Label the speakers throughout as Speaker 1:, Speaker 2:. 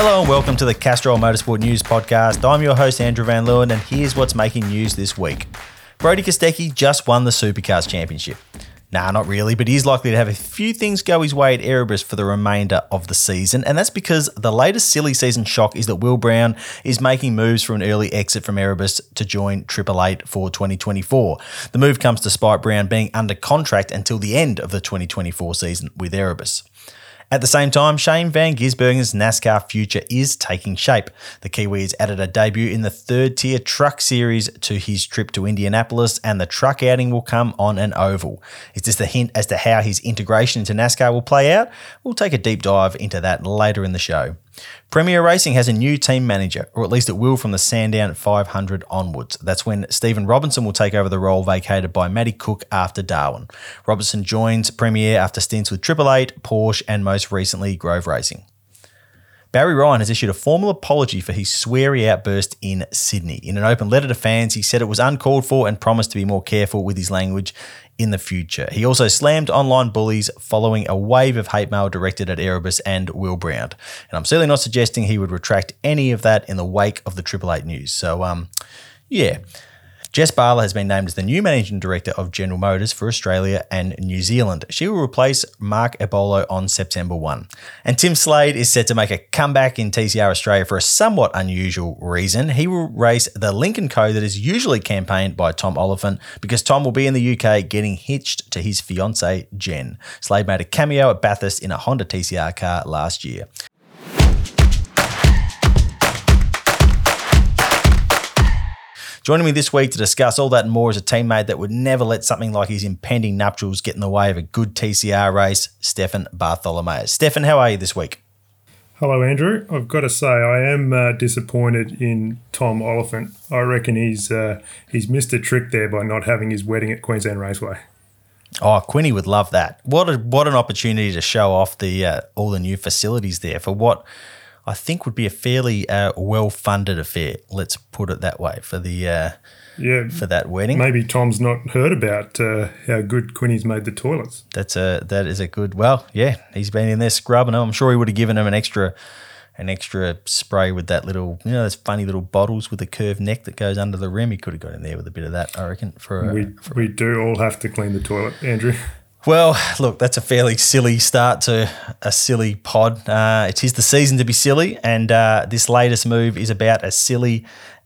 Speaker 1: Hello and welcome to the Castrol Motorsport News Podcast. I'm your host, Andrew Van Leeuwen, and here's what's making news this week. Brody Kostecki just won the Supercars Championship. Nah, not really, but he's likely to have a few things go his way at Erebus for the remainder of the season, and that's because the latest silly season shock is that Will Brown is making moves for an early exit from Erebus to join Triple Eight for 2024. The move comes despite Brown being under contract until the end of the 2024 season with Erebus. At the same time, Shane Van Gisbergen's NASCAR future is taking shape. The Kiwi has added a debut in the third tier truck series to his trip to Indianapolis, and the truck outing will come on an oval. Is this a hint as to how his integration into NASCAR will play out? We'll take a deep dive into that later in the show. Premier Racing has a new team manager, or at least it will from the Sandown 500 onwards. That's when Stephen Robinson will take over the role vacated by Matty Cook after Darwin. Robinson joins Premier after stints with Triple Eight, Porsche, and most recently Grove Racing. Barry Ryan has issued a formal apology for his sweary outburst in Sydney. In an open letter to fans, he said it was uncalled for and promised to be more careful with his language in the future. He also slammed online bullies following a wave of hate mail directed at Erebus and Will Brown. And I'm certainly not suggesting he would retract any of that in the wake of the Triple Eight news. So, um, yeah. Jess Bala has been named as the new managing director of General Motors for Australia and New Zealand. She will replace Marc Ebolo on September 1. And Tim Slade is set to make a comeback in TCR Australia for a somewhat unusual reason. He will race the Lynk & Co that is usually campaigned by Tom Oliphant because Tom will be in the UK getting hitched to his fiancee Jen. Slade made a cameo at Bathurst in a Honda TCR car last year. Joining me this week to discuss all that and more is a teammate that would never let something like his impending nuptials get in the way of a good TCR race, Stefan Bartholomaeus. Stefan, how are you this week?
Speaker 2: Hello, Andrew. I've got to say, I am uh, disappointed in Tom Oliphant. I reckon he's uh, he's missed a trick there by not having his wedding at Queensland Raceway.
Speaker 1: Oh, Quinny would love that. What a what an opportunity to show off the uh, all the new facilities there for what I think would be a fairly uh, well funded affair. Let's put it that way for the uh,
Speaker 2: yeah
Speaker 1: for that wedding.
Speaker 2: Maybe Tom's not heard about uh, how good Quinny's made the toilets.
Speaker 1: That's a that is a good. Well, yeah, he's been in there scrubbing them. I'm sure he would have given him an extra an extra spray with that little you know those funny little bottles with the curved neck that goes under the rim. He could have got in there with a bit of that. I reckon for a,
Speaker 2: we
Speaker 1: for
Speaker 2: we do all have to clean the toilet, Andrew.
Speaker 1: Well, look, that's a fairly silly start to a silly pod. Uh, it is the season to be silly, and uh, this latest move is about as silly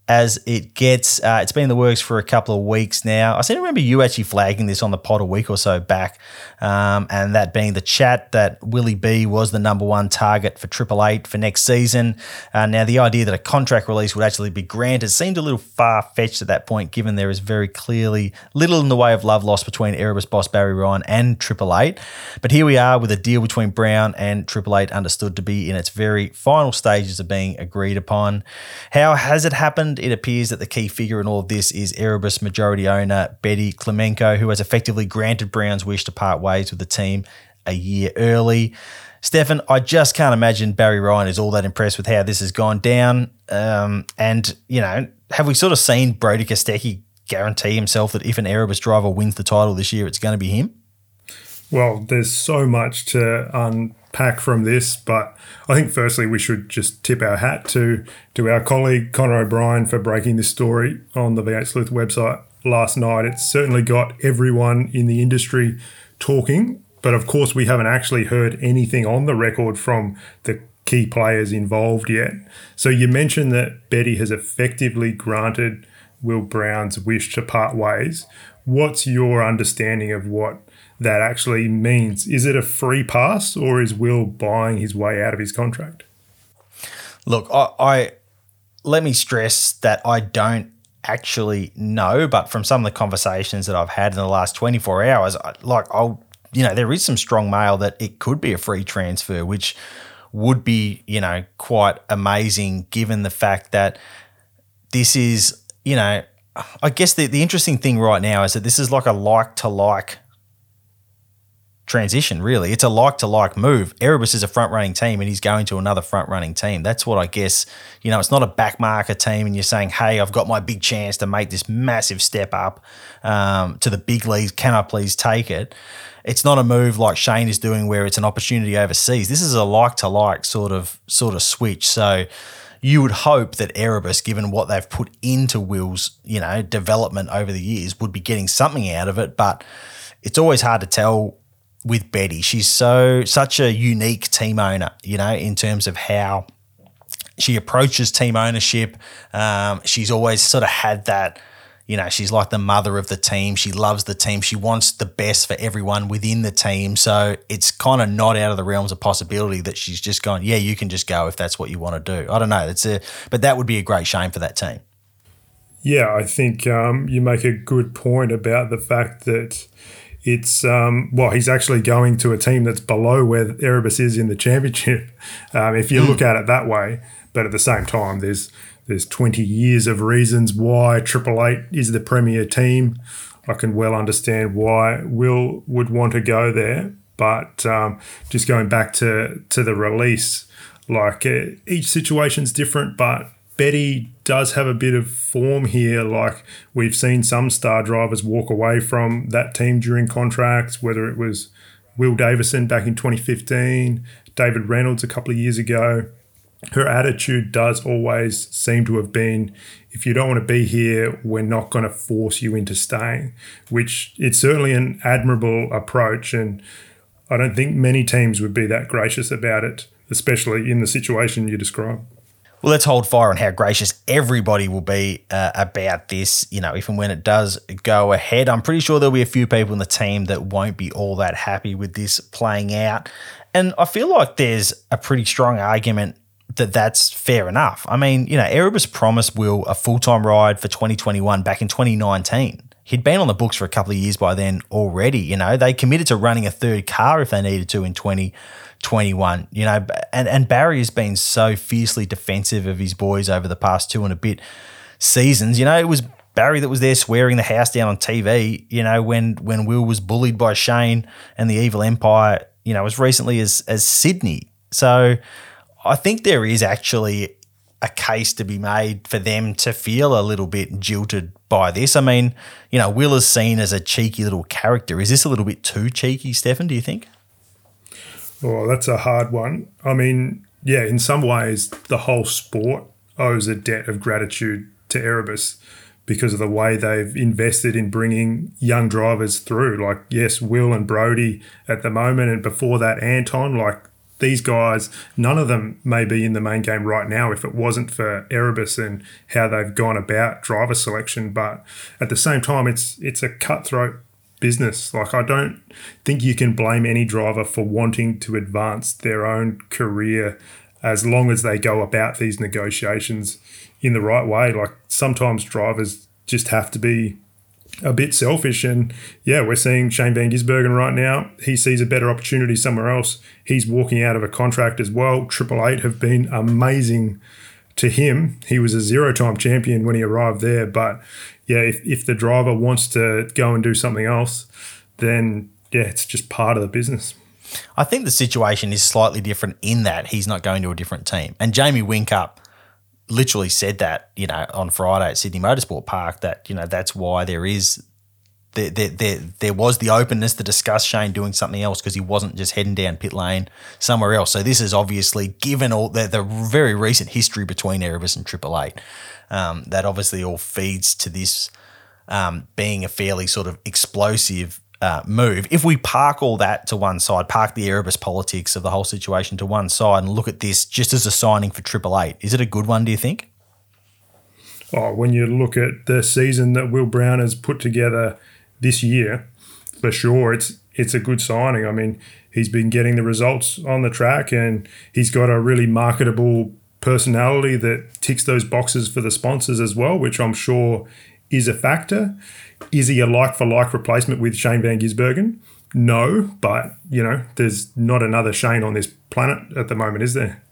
Speaker 1: as it gets. Uh, it's been in the works for a couple of weeks now. I seem to remember you actually flagging this on the pod a week or so back, um, and that being the chat that Willie B was the number one target for Triple Eight for next season. Uh, now, the idea that a contract release would actually be granted seemed a little far fetched at that point, given there is very clearly little in the way of love lost between Erebus boss Barry Ryan and Triple Eight. But here we are with a deal between Brown and Triple Eight understood to be in its very final stages of being agreed upon. How has it happened? It appears that the key figure in all of this is Erebus majority owner Betty Klimenko, who has effectively granted Brown's wish to part ways with the team a year early. Stefan, I just can't imagine Barry Ryan is all that impressed with how this has gone down. Um, and, you know, have we sort of seen Brody Kostecki guarantee himself that if an Erebus driver wins the title this year, it's going to be him?
Speaker 2: Well, there's so much to unpack from this, but I think firstly we should just tip our hat to to our colleague Connor O'Brien for breaking this story on the V8 Sleuth website last night. It's certainly got everyone in the industry talking, but of course we haven't actually heard anything on the record from the key players involved yet. So you mentioned that Betty has effectively granted Will Brown's wish to part ways. What's your understanding of what that actually means? Is it a free pass or is Will buying his way out of his contract?
Speaker 1: Look, I, I let me stress that I don't actually know, but from some of the conversations that I've had in the last 24 hours, like I'll, you know, there is some strong mail that it could be a free transfer, which would be, you know, quite amazing given the fact that this is, you know, I guess the, the interesting thing right now is that this is like a like to like transition, really. It's a like to like move. Erebus is a front running team and he's going to another front running team. That's what I guess, you know, it's not a back marker team and you're saying, hey, I've got my big chance to make this massive step up um, to the big leagues. Can I please take it? It's not a move like Shane is doing where it's an opportunity overseas. This is a like to like sort of sort of switch. So you would hope that Erebus, given what they've put into Will's, you know, development over the years, would be getting something out of it. But it's always hard to tell with Betty. She's so such a unique team owner, you know, in terms of how she approaches team ownership. Um, she's always sort of had that, you know, she's like the mother of the team. She loves the team. She wants the best for everyone within the team. So it's kind of not out of the realms of possibility that she's just gone, yeah, you can just go if that's what you want to do. I don't know. It's a, but that would be a great shame for that team.
Speaker 2: Yeah, I think um, you make a good point about the fact that it's um, well, he's actually going to a team that's below where Erebus is in the championship. Um, if you mm. look at it that way, but at the same time, there's there's 20 years of reasons why Triple Eight is the premier team. I can well understand why Will would want to go there, but um, just going back to to the release, like uh, each situation's different, but Betty does have a bit of form here. Like we've seen some star drivers walk away from that team during contracts, whether it was Will Davison back in 2015, David Reynolds a couple of years ago. Her attitude does always seem to have been if you don't want to be here, we're not going to force you into staying, which it's certainly an admirable approach. And I don't think many teams would be that gracious about it, especially in the situation you describe.
Speaker 1: Well, let's hold fire on how gracious everybody will be uh, about this, you know, if and when it does go ahead. I'm pretty sure there'll be a few people in the team that won't be all that happy with this playing out. And I feel like there's a pretty strong argument that that's fair enough. I mean, you know, Erebus promised Will a full time ride for 2021 back in 2019. He'd been on the books for a couple of years by then already. You know, they committed to running a third car if they needed to in 2021. You know, and, and Barry has been so fiercely defensive of his boys over the past two and a bit seasons. You know, it was Barry that was there swearing the house down on TV, you know, when when Will was bullied by Shane and the Evil Empire, you know, as recently as as Sydney. So I think there is actually a case to be made for them to feel a little bit jilted by this. I mean, you know, Will is seen as a cheeky little character. Is this a little bit too cheeky, Stefan, do you think?
Speaker 2: Oh, that's a hard one. I mean, yeah, in some ways, the whole sport owes a debt of gratitude to Erebus because of the way they've invested in bringing young drivers through. Like, yes, Will and Brody at the moment, and before that, Anton. Like, these guys, none of them may be in the main game right now if it wasn't for Erebus and how they've gone about driver selection. But at the same time, it's it's a cutthroat business. Like, I don't think you can blame any driver for wanting to advance their own career as long as they go about these negotiations in the right way. Like, sometimes drivers just have to be a bit selfish. And yeah, we're seeing Shane Van Gisbergen right now. He sees a better opportunity somewhere else. He's walking out of a contract as well. Triple Eight have been amazing to him. He was a zero time champion when he arrived there, but yeah, if, if the driver wants to go and do something else, then yeah, it's just part of the business.
Speaker 1: I think the situation is slightly different in that he's not going to a different team. And Jamie Whincup literally said that, you know, on Friday at Sydney Motorsport Park that, you know, that's why there is there, there, there, there was the openness to discuss Shane doing something else because he wasn't just heading down pit lane somewhere else. So this is obviously given all the, the very recent history between Erebus and Triple Eight um, that obviously all feeds to this um, being a fairly sort of explosive uh, move. If we park all that to one side, park the Erebus politics of the whole situation to one side, and look at this just as a signing for Triple Eight, is it a good one? Do you think?
Speaker 2: Oh, when you look at the season that Will Brown has put together this year, for sure, it's it's a good signing. I mean, he's been getting the results on the track, and he's got a really marketable personality that ticks those boxes for the sponsors as well, which I'm sure is a factor. Is he a like for like replacement with Shane Van Gisbergen? No, but you know, there's not another Shane on this planet at the moment, is there?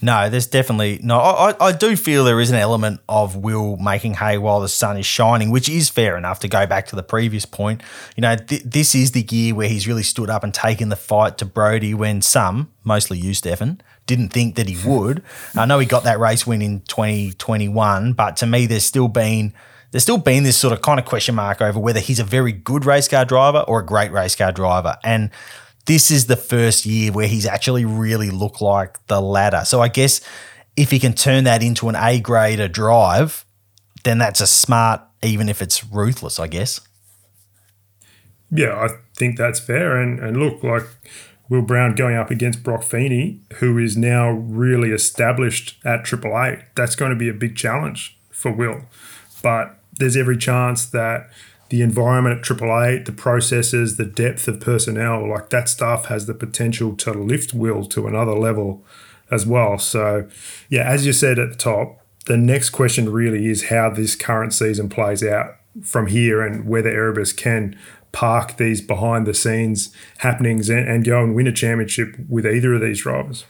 Speaker 1: No, there's definitely no. I, I do feel there is an element of Will making hay while the sun is shining, which is fair enough to go back to the previous point. You know, th- this is the year where he's really stood up and taken the fight to Brody when some, mostly you, Stefan, didn't think that he would. I know he got that race win in 2021, but to me, there's still been there's still been this sort of kind of question mark over whether he's a very good race car driver or a great race car driver, and this is the first year where he's actually really looked like the latter. So I guess if he can turn that into an A grader drive, then that's a smart, even if it's ruthless, I guess.
Speaker 2: Yeah, I think that's fair. And and look, like Will Brown going up against Brock Feeney, who is now really established at Eight, that's going to be a big challenge for Will. But there's every chance that the environment at Triple Eight, the processes, the depth of personnel, like that stuff has the potential to lift Will to another level as well. So, yeah, as you said at the top, the next question really is how this current season plays out from here and whether Erebus can park these behind the scenes happenings and, and go and win a championship with either of these drivers.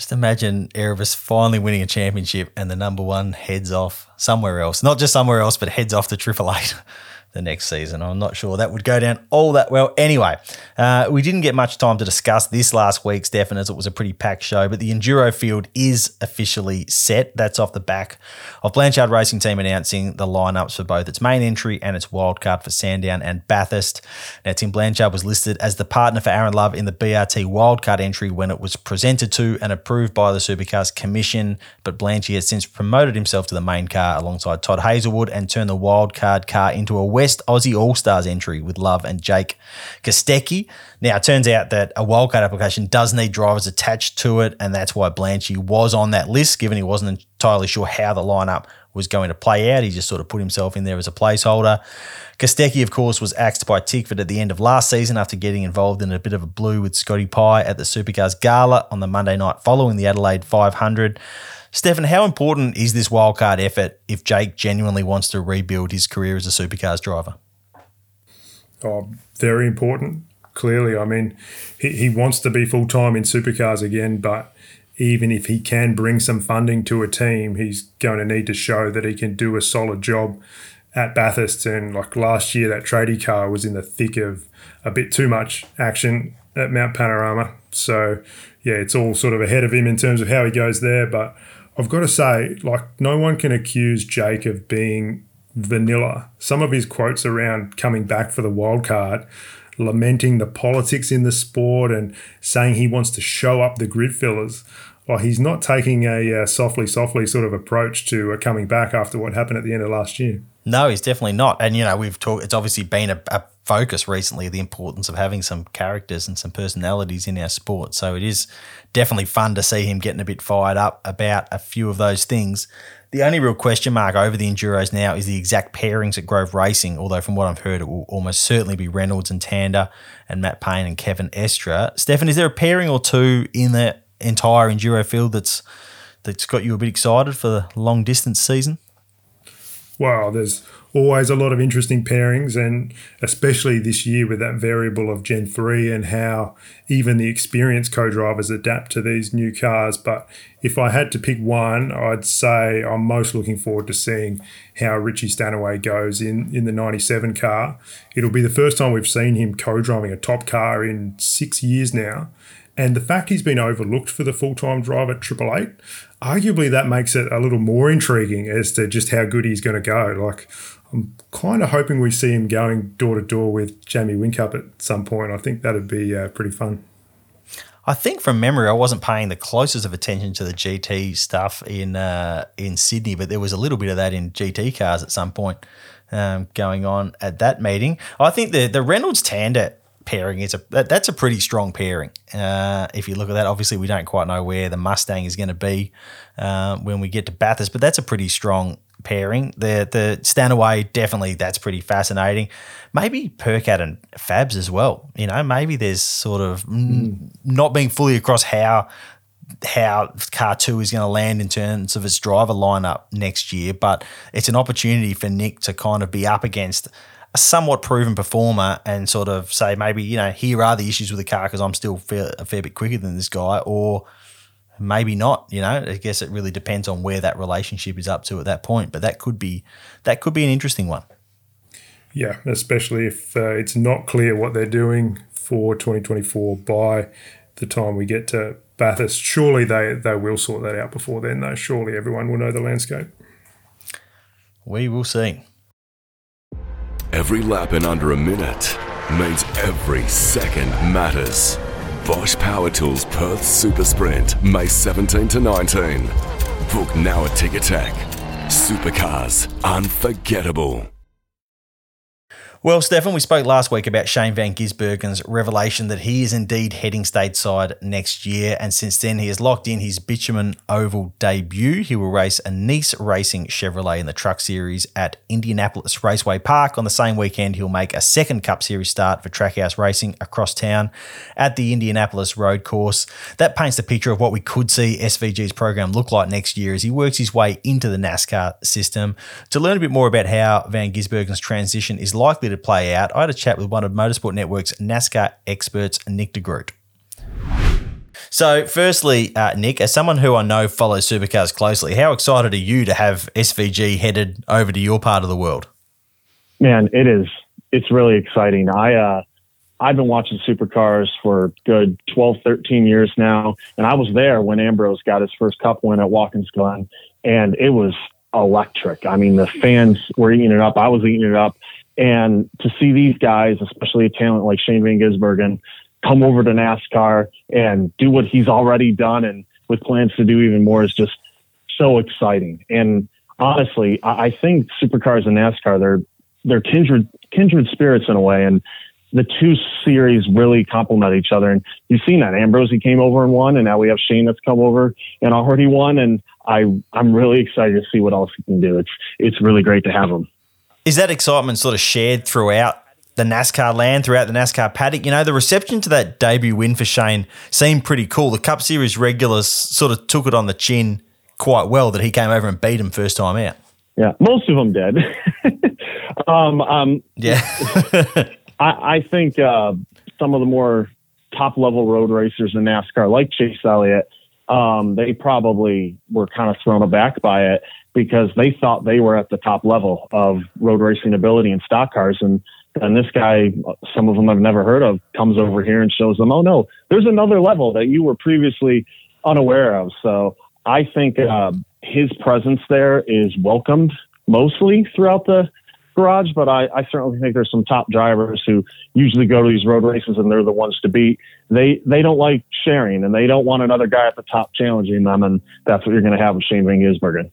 Speaker 1: Just imagine Erebus finally winning a championship and the number one heads off somewhere else. Not just somewhere else, but heads off to Triple Eight the next season. I'm not sure that would go down all that well. Anyway, uh, we didn't get much time to discuss this last week, Stefan, as it was a pretty packed show, but the Enduro field is officially set. That's off the back of Blanchard Racing Team announcing the lineups for both its main entry and its wildcard for Sandown and Bathurst. Now, Tim Blanchard was listed as the partner for Aaron Love in the BRT wildcard entry when it was presented to and approved by the Supercars Commission, but Blanchard has since promoted himself to the main car alongside Todd Hazelwood and turned the wildcard car into a West Aussie All Stars entry with Love and Jake Kostecki. Now, it turns out that a wildcard application does need drivers attached to it, and that's why Blanchy was on that list, given he wasn't entirely sure how the lineup was going to play out. He just sort of put himself in there as a placeholder. Kostecki, of course, was axed by Tickford at the end of last season after getting involved in a bit of a blue with Scotty Pye at the Supercars Gala on the Monday night following the Adelaide 500. Stefan, how important is this wildcard effort if Jake genuinely wants to rebuild his career as a supercars driver?
Speaker 2: Oh, very important. Clearly, I mean, he, he wants to be full time in supercars again, but even if he can bring some funding to a team, he's going to need to show that he can do a solid job at Bathurst. And like last year, that tradie car was in the thick of a bit too much action at Mount Panorama. So, yeah, it's all sort of ahead of him in terms of how he goes there. But I've got to say, like, no one can accuse Jake of being vanilla. Some of his quotes around coming back for the wild card, lamenting the politics in the sport and saying he wants to show up the grid fillers. Well, he's not taking a uh, softly, softly sort of approach to uh, coming back after what happened at the end of last year.
Speaker 1: No, he's definitely not. And, you know, we've talked, it's obviously been a, a focus recently, the importance of having some characters and some personalities in our sport. So it is definitely fun to see him getting a bit fired up about a few of those things. The only real question mark over the Enduros now is the exact pairings at Grove Racing, although from what I've heard, it will almost certainly be Reynolds and Tander and Matt Payne and Kevin Estre. Stefan, is there a pairing or two in the entire Enduro field that's that's got you a bit excited for the long distance season?
Speaker 2: Well, there's always a lot of interesting pairings, and especially this year with that variable of Gen 3 and how even the experienced co drivers adapt to these new cars. But if I had to pick one, I'd say I'm most looking forward to seeing how Richie Stanaway goes in, in the 97 car. It'll be the first time we've seen him co driving a top car in six years now. And the fact he's been overlooked for the full time drive at Triple Eight, arguably that makes it a little more intriguing as to just how good he's going to go. Like, I'm kind of hoping we see him going door to door with Jamie Whincup at some point. I think that'd be uh, pretty fun.
Speaker 1: I think from memory, I wasn't paying the closest of attention to the GT stuff in uh, in Sydney, but there was a little bit of that in GT cars at some point um, going on at that meeting. I think the the Reynolds Tander pairing is a that, that's a pretty strong pairing. Uh, if you look at that, obviously we don't quite know where the Mustang is going to be uh, when we get to Bathurst, but that's a pretty strong pairing. The the Stanaway definitely that's pretty fascinating. Maybe Percat and Fabs as well. You know, maybe there's sort of mm. not being fully across how how car two is going to land in terms of its driver lineup next year, but it's an opportunity for Nick to kind of be up against a somewhat proven performer and sort of say maybe you know here are the issues with the car because I'm still a fair bit quicker than this guy, or maybe not. You know, I guess it really depends on where that relationship is up to at that point. But that could be that could be an interesting one.
Speaker 2: Yeah, especially if uh, it's not clear what they're doing for 2024 by the time we get to Bathurst. Surely they, they will sort that out before then, though. Surely everyone will know the landscape.
Speaker 1: We will see.
Speaker 3: Every lap in under a minute means every second matters. Bosch Power Tools Perth Super Sprint, May 17 to 19. Book now at Ticketek. Supercars, unforgettable.
Speaker 1: Well, Stefan, we spoke last week about Shane Van Gisbergen's revelation that he is indeed heading stateside next year, and since then he has locked in his bitumen oval debut. He will race a Niece Racing Chevrolet in the Truck Series at Indianapolis Raceway Park. On the same weekend, he'll make a second Cup Series start for Trackhouse Racing across town at the Indianapolis Road Course. That paints the picture of what we could see SVG's program look like next year as he works his way into the NASCAR system. To learn a bit more about how Van Gisbergen's transition is likely to play out, I had a chat with one of Motorsport Network's NASCAR experts, Nick de Groot. So, firstly, uh, Nick, as someone who I know follows supercars closely, how excited are you to have SVG headed over to your part of the world?
Speaker 4: Man, it is. It's really exciting. I uh, I've been watching supercars for good 12, 13 years now, and I was there when Ambrose got his first Cup win at Watkins Glen, and it was electric. I mean, the fans were eating it up. I was eating it up. And to see these guys, especially a talent like Shane Van Gisbergen, come over to NASCAR and do what he's already done and with plans to do even more is just so exciting. And honestly, I think supercars and NASCAR, they're, they're kindred, kindred spirits in a way. And the two series really complement each other. And you've seen that. Ambrose, he came over and won, and now we have Shane that's come over and already won. And I, I'm really excited to see what else he can do. It's, it's really great to have him.
Speaker 1: Is that excitement sort of shared throughout the NASCAR land, throughout the NASCAR paddock? You know, the reception to that debut win for Shane seemed pretty cool. The Cup Series regulars sort of took it on the chin quite well that he came over and beat him first time out.
Speaker 4: Yeah, most of them did. um, um,
Speaker 1: yeah.
Speaker 4: I, I, think uh, some of the more top level road racers in NASCAR, like Chase Elliott, um, they probably were kind of thrown aback by it because they thought they were at the top level of road racing ability in stock cars. And, and this guy, some of them I've never heard of, comes over here and shows them, oh no, there's another level that you were previously unaware of. So I think uh, his presence there is welcomed mostly throughout the garage, but I, I certainly think there's some top drivers who usually go to these road races and they're the ones to beat. They they don't like sharing and they don't want another guy at the top challenging them, and that's what you're going to have with Shane Van Gisbergen.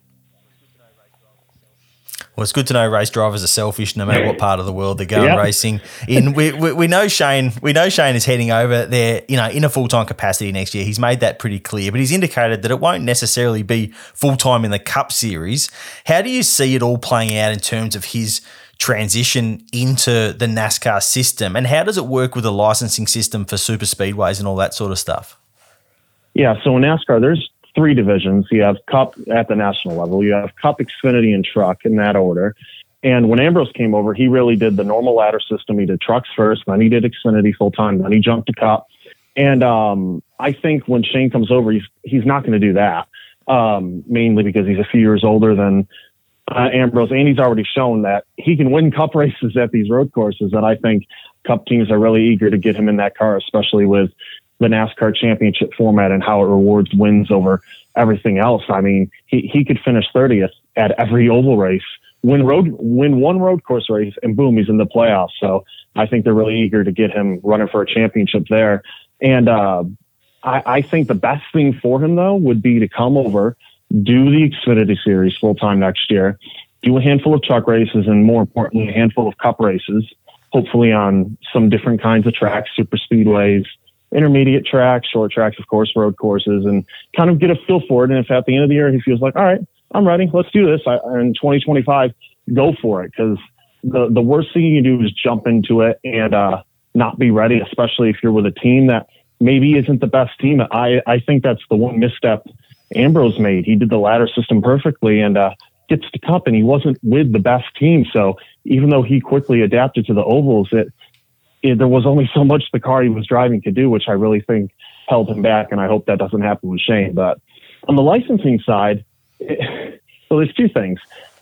Speaker 1: Well, it's good to know race drivers are selfish no matter what part of the world they're going yep. racing in. We, we, we, know Shane. We know Shane is heading over there, you know, in a full time capacity next year. He's made that pretty clear, but he's indicated that it won't necessarily be full time in the Cup Series. How do you see it all playing out in terms of his transition into the NASCAR system, and how does it work with the licensing system for super speedways and all that sort of stuff?
Speaker 4: Yeah, so in NASCAR, there's three divisions. You have Cup at the national level, you have Cup, Xfinity, and Truck in that order. And when Ambrose came over, he really did the normal ladder system. He did trucks first, then he did Xfinity full time, then he jumped to Cup. And um, I think when Shane comes over, he's he's not going to do that, um, mainly because he's a few years older than uh, Ambrose, and he's already shown that he can win Cup races at these road courses. And I think Cup teams are really eager to get him in that car, especially with the NASCAR championship format and how it rewards wins over everything else. I mean, he, he could finish 30th at every oval race, win road, win one road course race and boom, he's in the playoffs. So I think they're really eager to get him running for a championship there. And, uh, I, I think the best thing for him though would be to come over, do the Xfinity series full time next year do a handful of truck races and more importantly, a handful of cup races, hopefully on some different kinds of tracks, super speedways, intermediate tracks, short tracks, of course, road courses, and kind of get a feel for it. And if at the end of the year he feels like, all right, I'm ready, let's do this I, in 2025, go for it. Because the, the worst thing you can do is jump into it and uh, not be ready, especially if you're with a team that maybe isn't the best team. I, I think that's the one misstep Ambrose made. He did the ladder system perfectly and uh, gets the cup, and he wasn't with the best team. So even though he quickly adapted to the ovals, it, it there was only so much the car he was driving could do, which I really think held him back. And I hope that doesn't happen with Shane. But on the licensing side, it, so there's two things.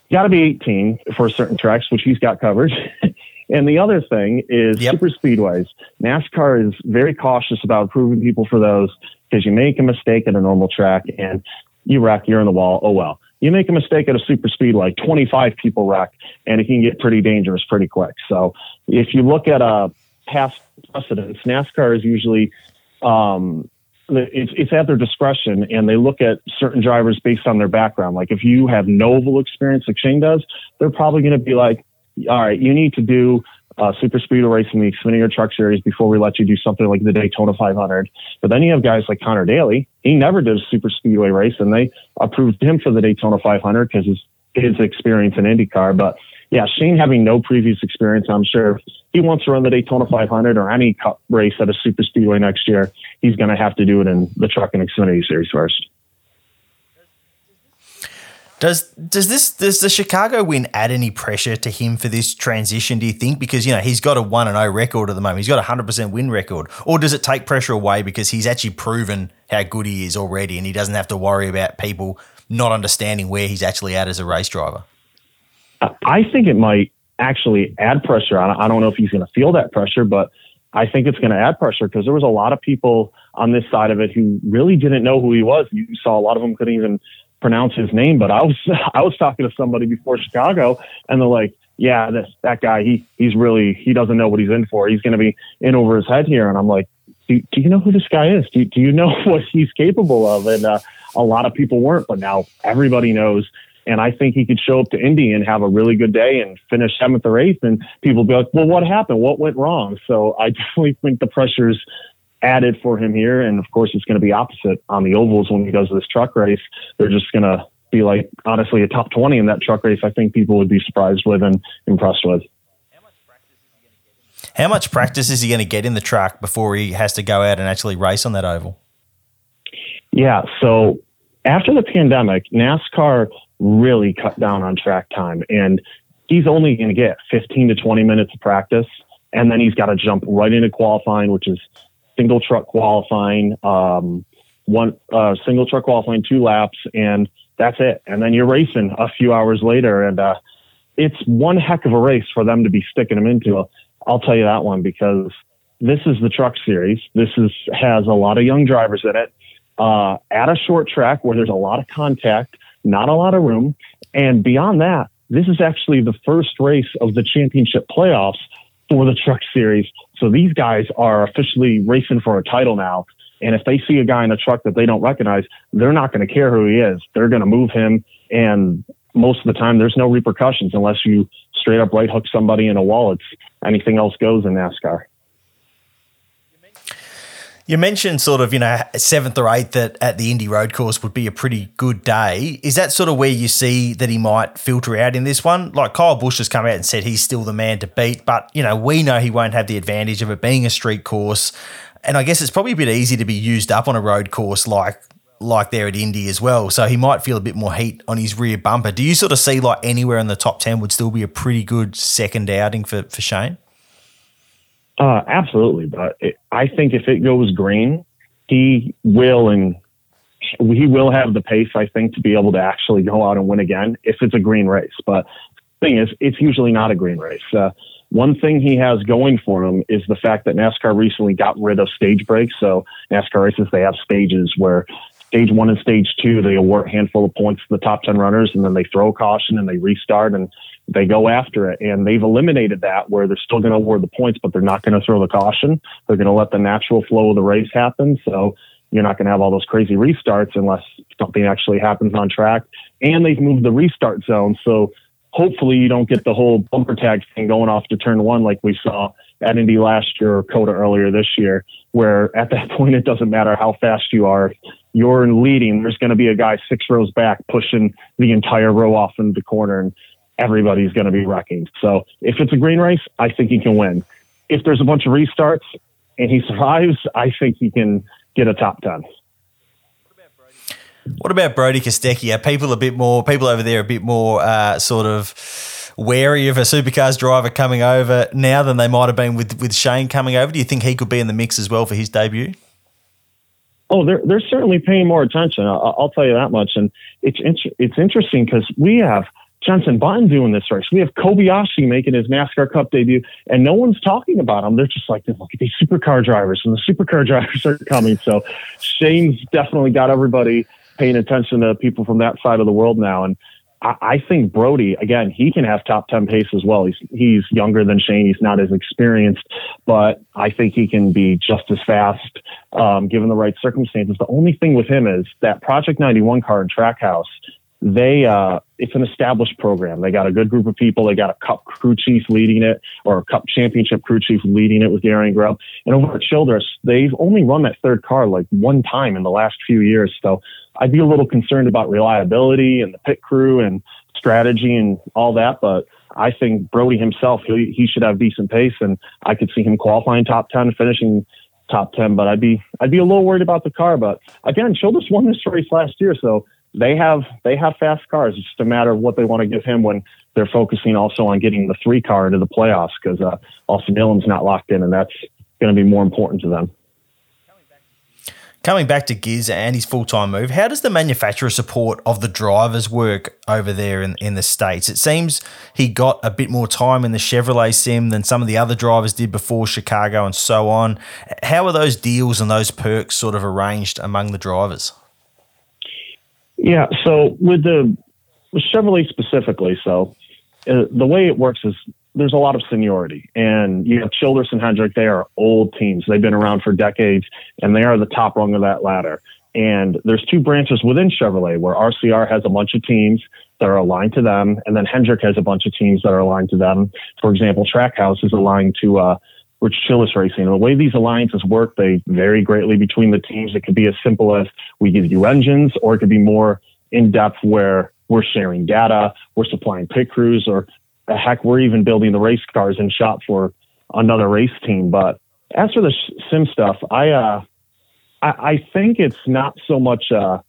Speaker 4: You got to be 18 for certain tracks, which he's got covered. and the other thing is
Speaker 1: Yep.
Speaker 4: super speedways. NASCAR is very cautious about approving people for those because you make a mistake at a normal track and you wreck, you're in the wall. Oh well. You make a mistake at a super speedway, 25 people wreck, and it can get pretty dangerous pretty quick. So if you look at a past precedents, NASCAR is usually um, it's, it's at their discretion and they look at certain drivers based on their background. Like if you have no experience like Shane does, they're probably going to be like, all right, you need to do uh, super speedway racing, the Xfinity Truck Series before we let you do something like the Daytona 500. But then you have guys like Conor Daly. He never did a super speedway race and they approved him for the Daytona 500 because his, his experience in IndyCar. But yeah, Shane having no previous experience, I'm sure he wants to run the Daytona 500 or any cup race at a super speedway next year, he's going to have to do it in the Truck and Xfinity Series first.
Speaker 1: Does does this does the Chicago win add any pressure to him for this transition? Do you think because you know he's got a one and zero record at the moment, he's got a hundred percent win record, or does it take pressure away because he's actually proven how good he is already, and he doesn't have to worry about people not understanding where he's actually at as a race driver?
Speaker 4: I think it might actually add pressure. I I don't know if he's going to feel that pressure, but I think it's going to add pressure because there was a lot of people on this side of it who really didn't know who he was. You saw a lot of them couldn't even pronounce his name, but I was I was talking to somebody before Chicago, and they're like, "Yeah, this that guy, he he's really he doesn't know what he's in for. He's going to be in over his head here." And I'm like, "Do, do you know who this guy is? Do, do you know what he's capable of?" And uh, a lot of people weren't, but now everybody knows. And I think he could show up to Indy and have a really good day and finish seventh or eighth, and people be like, "Well, what happened? What went wrong?" So I definitely think the pressure's added for him here, and of course, it's going to be opposite on the ovals when he does this truck race. They're just going to be like, honestly, a top twenty in that truck race. I think people would be surprised with and impressed with.
Speaker 1: How much practice is he going to get in the truck before he has to go out and actually race on that oval?
Speaker 4: Yeah. So after the pandemic, NASCAR really cut down on track time, and he's only going to get 15 to 20 minutes of practice, and then he's got to jump right into qualifying, which is single truck qualifying, um, one uh, single truck qualifying, two laps, and that's it. And then you're racing a few hours later, and uh, it's one heck of a race for them to be sticking him into. I'll tell you that one because this is the truck series. This is has a lot of young drivers in it. Uh, at a short track where there's a lot of contact, not a lot of room, and beyond that, this is actually the first race of the championship playoffs for the truck series. So these guys are officially racing for a title now. And if they see a guy in a truck that they don't recognize, they're not going to care who he is. They're going to move him. And most of the time, there's no repercussions unless you straight up right hook somebody in a wall. It's anything else goes in NASCAR.
Speaker 1: You mentioned sort of, you know, seventh or eighth at, at the Indy Road Course would be a pretty good day. Is that sort of where you see that he might filter out in this one? Like Kyle Busch has come out and said he's still the man to beat, but, you know, we know he won't have the advantage of it being a street course. And I guess it's probably a bit easy to be used up on a road course like like there at Indy as well. So he might feel a bit more heat on his rear bumper. Do you sort of see like anywhere in the top 10 would still be a pretty good second outing for, for Shane?
Speaker 4: Uh, absolutely, but it, I think if it goes green, he will and he will have the pace. I think to be able to actually go out and win again if it's a green race. But thing is, it's usually not a green race. Uh, one thing he has going for him is the fact that NASCAR recently got rid of stage breaks. So NASCAR races they have stages where stage one and stage two they award a handful of points to the top ten runners, and then they throw caution and they restart and they go after it. And they've eliminated that where they're still going to award the points, but they're not going to throw the caution. They're going to let the natural flow of the race happen. So you're not going to have all those crazy restarts unless something actually happens on track. And they've moved the restart zone. So hopefully you don't get the whole bumper tag thing going off to turn one like we saw at Indy last year or COTA earlier this year, where at that point it doesn't matter how fast you are. You're leading. There's going to be a guy six rows back pushing the entire row off into the corner, and everybody's going to be wrecking. So if it's a green race, I think he can win. If there's a bunch of restarts and he survives, I think he can get a top 10.
Speaker 1: What about Brody Kostecki? Are people a bit more, people over there a bit more uh, sort of wary of a supercars driver coming over now than they might have been with, with Shane coming over? Do you think he could be in the mix as well for his debut?
Speaker 4: Oh, they're they're certainly paying more attention. I'll, I'll tell you that much. And it's it's interesting because we have Jenson Button doing this race. We have Kobayashi making his NASCAR Cup debut, and no one's talking about him. They're just like, look at these supercar drivers, and the supercar drivers are coming. So Shane's definitely got everybody paying attention to people from that side of the world now. And I, I think Brody, again, he can have top 10 pace as well. He's, he's younger than Shane. He's not as experienced, but I think he can be just as fast, um, given the right circumstances. The only thing with him is that Project 91 car in Trackhouse they uh, it's an established program. They got a good group of people. They got a Cup crew chief leading it, or a Cup championship crew chief leading it with Darian Grubb. And over at Childress, they've only run that third car like one time in the last few years. So I'd be a little concerned about reliability and the pit crew and strategy and all that. But I think Brody himself, he, he should have decent pace, and I could see him qualifying top ten, finishing top ten. But I'd be I'd be a little worried about the car. But again, Childress won this race last year, so they have they have fast cars. It's just a matter of what they want to give him when they're focusing also on getting the three car into the playoffs because uh, Austin Dillon's not locked in, and that's going to be more important to them.
Speaker 1: Coming back to Giz and his full time move, how does the manufacturer support of the drivers work over there in, in the States? It seems he got a bit more time in the Chevrolet sim than some of the other drivers did before Chicago and so on. How are those deals and those perks sort of arranged among the drivers?
Speaker 4: Yeah. So with the with Chevrolet specifically, so uh, the way it works is there's a lot of seniority, and you have Childress and Hendrick. They are old teams. They've been around for decades, and they are the top rung of that ladder. And there's two branches within Chevrolet where RCR has a bunch of teams that are aligned to them, and then Hendrick has a bunch of teams that are aligned to them. For example, Trackhouse is aligned to uh, Richard Childress Racing. The way these alliances work, they vary greatly between the teams. It could be as simple as we give you engines, or it could be more in depth where we're sharing data, we're supplying pit crews, or heck, we're even building the race cars in shop for another race team. But as for the sim stuff, I uh, I, I think it's not so much uh,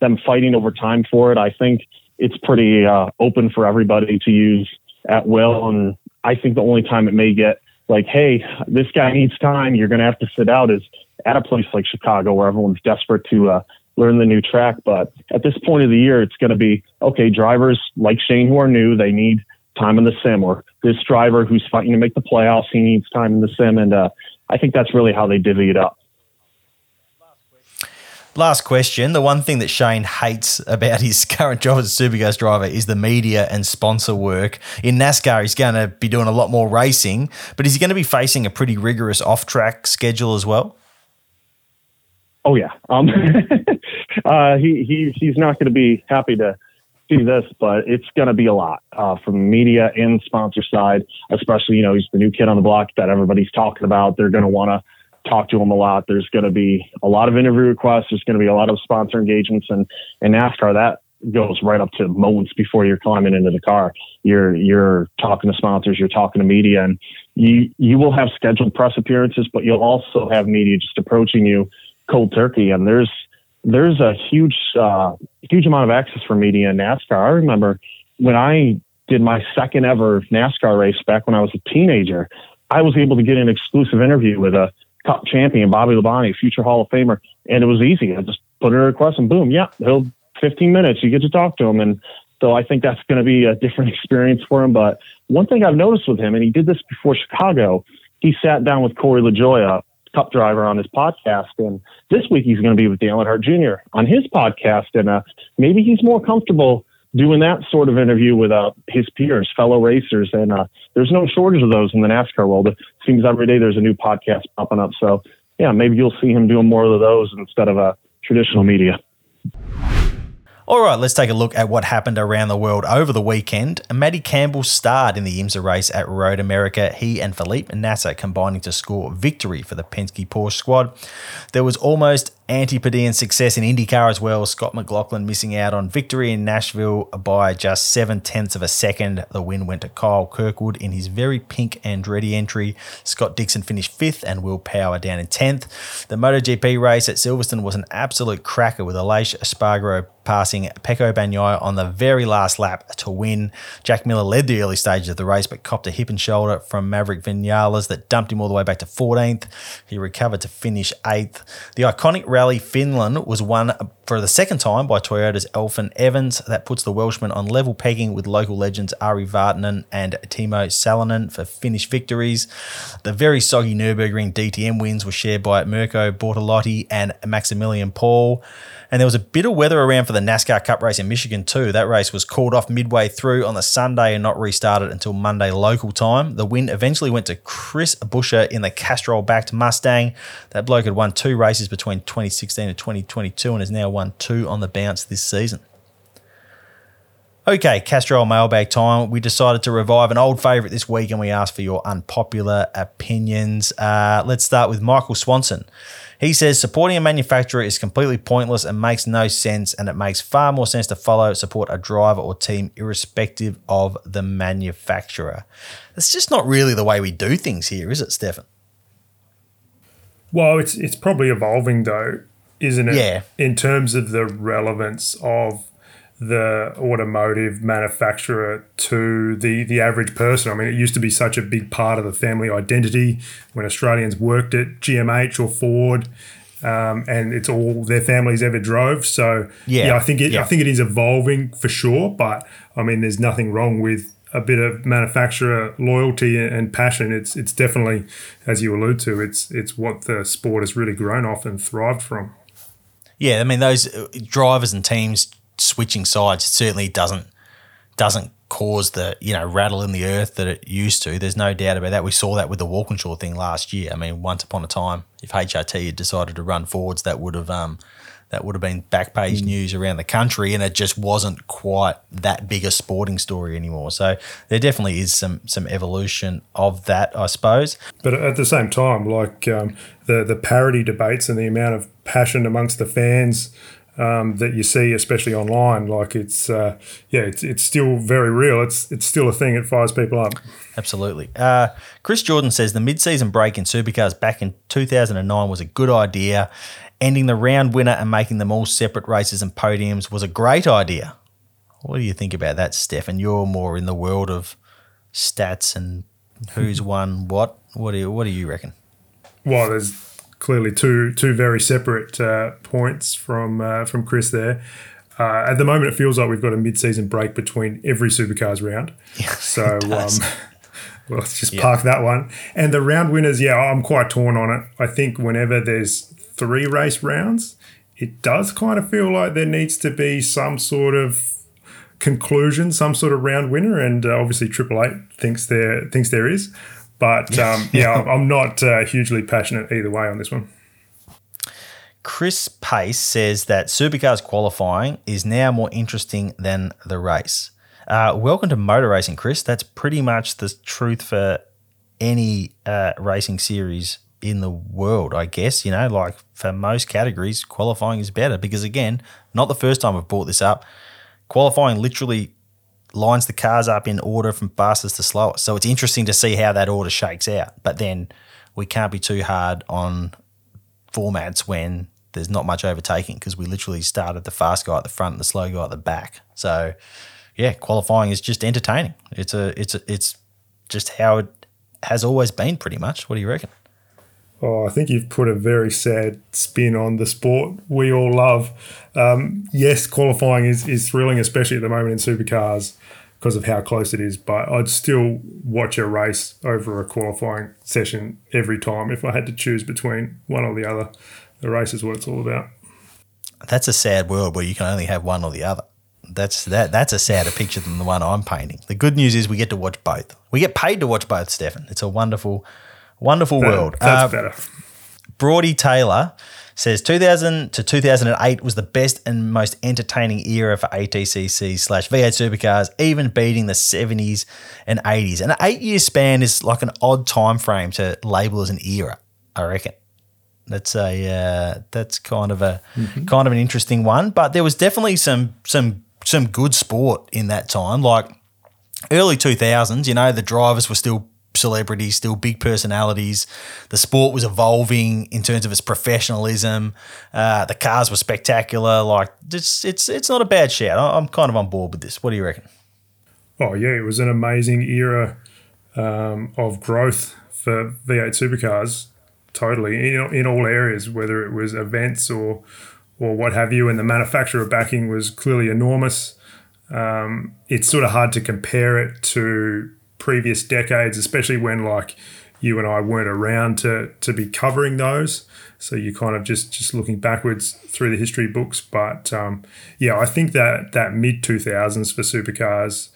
Speaker 4: them fighting over time for it. I think it's pretty uh, open for everybody to use at will, and I think the only time it may get like, hey, this guy needs time, you're going to have to sit out is at a place like Chicago where everyone's desperate to uh, learn the new track. But at this point of the year, it's going to be okay. Drivers like Shane who are new, they need time in the sim, or this driver who's fighting to make the playoffs, he needs time in the sim, and uh, I think that's really how they divvy it up.
Speaker 1: Last question. The one thing that Shane hates about his current job as a Supercars driver is the media and sponsor work. In NASCAR, he's going to be doing a lot more racing, but is he going to be facing a pretty rigorous off track schedule as well?
Speaker 4: Oh, yeah. Um, uh, he, he, he's not going to be happy to see this, but it's going to be a lot uh, from media and sponsor side, especially, you know, he's the new kid on the block that everybody's talking about. They're going to want to talk to them a lot. There's going to be a lot of interview requests. There's going to be a lot of sponsor engagements, and in NASCAR that goes right up to moments before you're climbing into the car. You're you're talking to sponsors, you're talking to media, and you you will have scheduled press appearances, but you'll also have media just approaching you cold turkey. And there's there's a huge uh, huge amount of access for media in NASCAR. I remember when I did my second ever NASCAR race back when I was a teenager. I was able to get an exclusive interview with a Cup champion Bobby Labonte, future Hall of Famer, and it was easy. I just put in a request and boom, yeah, he'll 15 minutes. You get to talk to him, and so I think that's going to be a different experience for him. But one thing I've noticed with him, and he did this before Chicago, he sat down with Corey LaJoie, Cup driver, on his podcast, and this week he's going to be with Dale Earnhardt Jr. on his podcast, and uh, maybe he's more comfortable doing that sort of interview with uh, his peers, fellow racers, and uh, there's no shortage of those in the NASCAR world. It seems every day there's a new podcast popping up. So, yeah, maybe you'll see him doing more of those instead of uh, traditional media.
Speaker 1: All right, let's take a look at what happened around the world over the weekend. Matty Campbell starred in the IMSA race at Road America. He and Felipe Nasr combining to score victory for the Penske Porsche squad. There was almost antipodean success in IndyCar as well. Scott McLaughlin missing out on victory in Nashville by just seven tenths of a second. The win went to Kyle Kirkwood in his very pink Andretti entry. Scott Dixon finished fifth and Will Power down in 10th. The MotoGP race at Silverstone was an absolute cracker with Aleix Espargaro passing Pecco Bagnaia on the very last lap to win. Jack Miller led the early stages of the race, but copped a hip and shoulder from Maverick Vinales that dumped him all the way back to 14th. He recovered to finish 8th. The iconic Rally Finland was won for the second time by Toyota's Elfyn Evans. That puts the Welshman on level pegging with local legends Ari Vatanen and Timo Salonen for Finnish victories. The very soggy Nürburgring DTM wins were shared by Mirko Bortolotti and Maximilian Paul. And there was a bit of weather around for the NASCAR Cup race in Michigan too. That race was called off midway through on the Sunday and not restarted until Monday local time. The win eventually went to Chris Buescher in the Castrol backed Mustang. That bloke had won two races between 2016 and 2022 and has now won two on the bounce this season. Okay, Castrol mailbag time. We decided to revive an old favourite this week and we asked for your unpopular opinions. Uh, let's start with Michael Swanson. He says supporting a manufacturer is completely pointless and makes no sense, and it makes far more sense to follow, support a driver or team irrespective of the manufacturer. That's just not really the way we do things here, is it, Stefan?
Speaker 2: Well, it's it's probably evolving though, isn't it?
Speaker 1: Yeah.
Speaker 2: In terms of the relevance of the automotive manufacturer to the the average person. I mean, it used to be such a big part of the family identity when Australians worked at GMH or Ford. Um, and it's all their families ever drove. So
Speaker 1: Yeah.
Speaker 2: yeah, I think it,
Speaker 1: Yeah.
Speaker 2: I think it is evolving for sure. But I mean, there's nothing wrong with a bit of manufacturer loyalty and passion. It's it's definitely, as you allude to, it's it's what the sport has really grown off and thrived from.
Speaker 1: Yeah, I mean those drivers and teams switching sides certainly doesn't doesn't cause the you know rattle in the earth that it used to. There's no doubt about that. We saw that with the Walkinshaw thing last year. I mean, once upon a time, if HRT had decided to run Fords, that would have um that would have been back page news around the country, and it just wasn't quite that big a sporting story anymore. So there definitely is some some evolution of that, I suppose.
Speaker 2: But at the same time, like um, the the parity debates and the amount of passion amongst the fans um, that you see, especially online, like it's uh, yeah, it's it's still very real. It's it's still a thing. It fires people up.
Speaker 1: Absolutely. Uh, Chris Jordan says the mid-season break in supercars back in 2009 was a good idea. Ending the round winner and making them all separate races and podiums was a great idea. What do you think about that, Stefan? You're more in the world of stats and who's won what. What do you, what do you reckon?
Speaker 2: Well, there's clearly two two very separate uh, points from uh, from Chris there. Uh, at the moment, it feels like we've got a mid-season break between every supercars round. So, um, well, let's just park that one. And the round winners, yeah, I'm quite torn on it. I think whenever there's three race rounds, it does kind of feel like there needs to be some sort of conclusion, some sort of round winner, and uh, obviously Triple Eight thinks there thinks there is. But um, yeah, I'm- I'm not uh, hugely passionate either way on this one.
Speaker 1: Chris Pace says that supercars qualifying is now more interesting than the race. Uh, welcome to motor racing, Chris. That's pretty much the truth for any uh, racing series in the world, I guess. You know, like for most categories, qualifying is better because, again, not the first time I've brought this up. Qualifying literally lines the cars up in order from fastest to slowest. So it's interesting to see how that order shakes out. But then we can't be too hard on formats when there's not much overtaking because we literally started the fast guy at the front and the slow guy at the back. So yeah, qualifying is just entertaining. It's a it's a, it's just how it has always been pretty much. What do you reckon?
Speaker 2: Oh, I think you've put a very sad spin on the sport we all love. Um, yes, qualifying is, is thrilling, especially at the moment in supercars because of how close it is. But I'd still watch a race over a qualifying session every time if I had to choose between one or the other. The race is what it's all about.
Speaker 1: That's a sad world where you can only have one or the other. That's that that's a sadder picture than the one I'm painting. The good news is we get to watch both. We get paid to watch both, Stefan. It's a wonderful, wonderful
Speaker 2: That-
Speaker 1: world.
Speaker 2: That's
Speaker 1: Uh,
Speaker 2: better.
Speaker 1: Brody Taylor says 2000 to 2008 was the best and most entertaining era for ATCC slash V8 supercars, even beating the 70s and 80s. And an eight year span is like an odd time frame to label as an era, I reckon. That's a uh, that's kind of a kind of an interesting one, but there was definitely some some some good sport in that time. Like early 2000s, you know, the drivers were still celebrities, still big personalities. The sport was evolving in terms of its professionalism. Uh, the cars were spectacular. Like it's it's it's not a bad shout. I'm kind of on board with this. What do you reckon?
Speaker 2: Oh yeah, it was an amazing era um, of growth for V8 supercars. Totally in, in all areas, whether it was events or or what have you, and the manufacturer backing was clearly enormous. Um, it's sort of hard to compare it to previous decades, especially when like you and I weren't around to to be covering those. So you're kind of just just looking backwards through the history books. But um, yeah, I think that that mid 2000s for supercars.